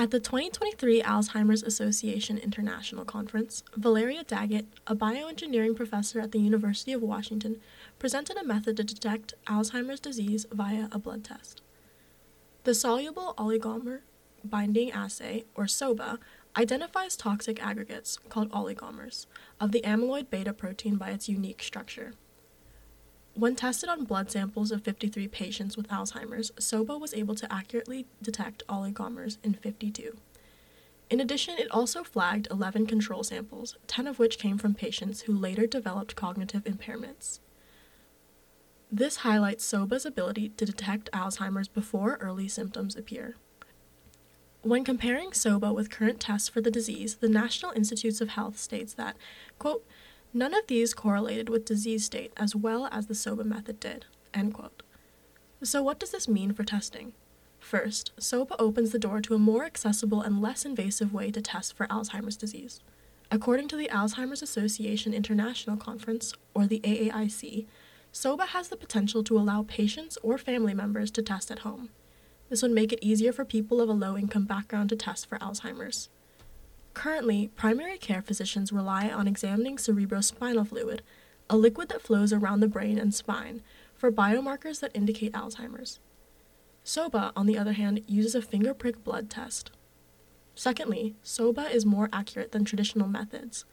At the 2023 Alzheimer's Association International Conference, Valeria Daggett, a bioengineering professor at the University of Washington, presented a method to detect Alzheimer's disease via a blood test. The soluble oligomer binding assay, or SOBA, identifies toxic aggregates, called oligomers, of the amyloid beta protein by its unique structure. When tested on blood samples of 53 patients with Alzheimer's, SOBA was able to accurately detect oligomers in 52. In addition, it also flagged 11 control samples, 10 of which came from patients who later developed cognitive impairments. This highlights SOBA's ability to detect Alzheimer's before early symptoms appear. When comparing SOBA with current tests for the disease, the National Institutes of Health states that, quote, none of these correlated with disease state as well as the SOBA method did, end quote. So, what does this mean for testing? First, SOBA opens the door to a more accessible and less invasive way to test for Alzheimer's disease. According to the Alzheimer's Association International Conference, or the AAIC, SOBA has the potential to allow patients or family members to test at home. This would make it easier for people of a low income background to test for Alzheimer's. Currently, primary care physicians rely on examining cerebrospinal fluid, a liquid that flows around the brain and spine, for biomarkers that indicate Alzheimer's. SOBA, on the other hand, uses a finger prick blood test. Secondly, SOBA is more accurate than traditional methods.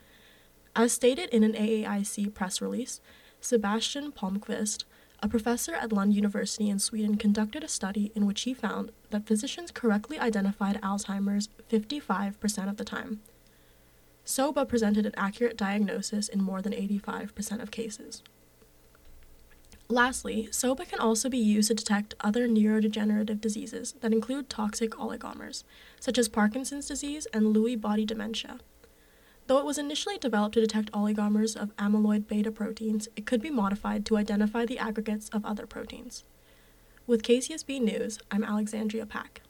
As stated in an AAIC press release, Sebastian Palmqvist, a professor at Lund University in Sweden conducted a study in which he found that physicians correctly identified Alzheimer's 55% of the time. SOBA presented an accurate diagnosis in more than 85% of cases. Lastly, SOBA can also be used to detect other neurodegenerative diseases that include toxic oligomers, such as Parkinson's disease and Lewy body dementia. Though it was initially developed to detect oligomers of amyloid beta proteins, it could be modified to identify the aggregates of other proteins. With KCSB News, I'm Alexandria Pak.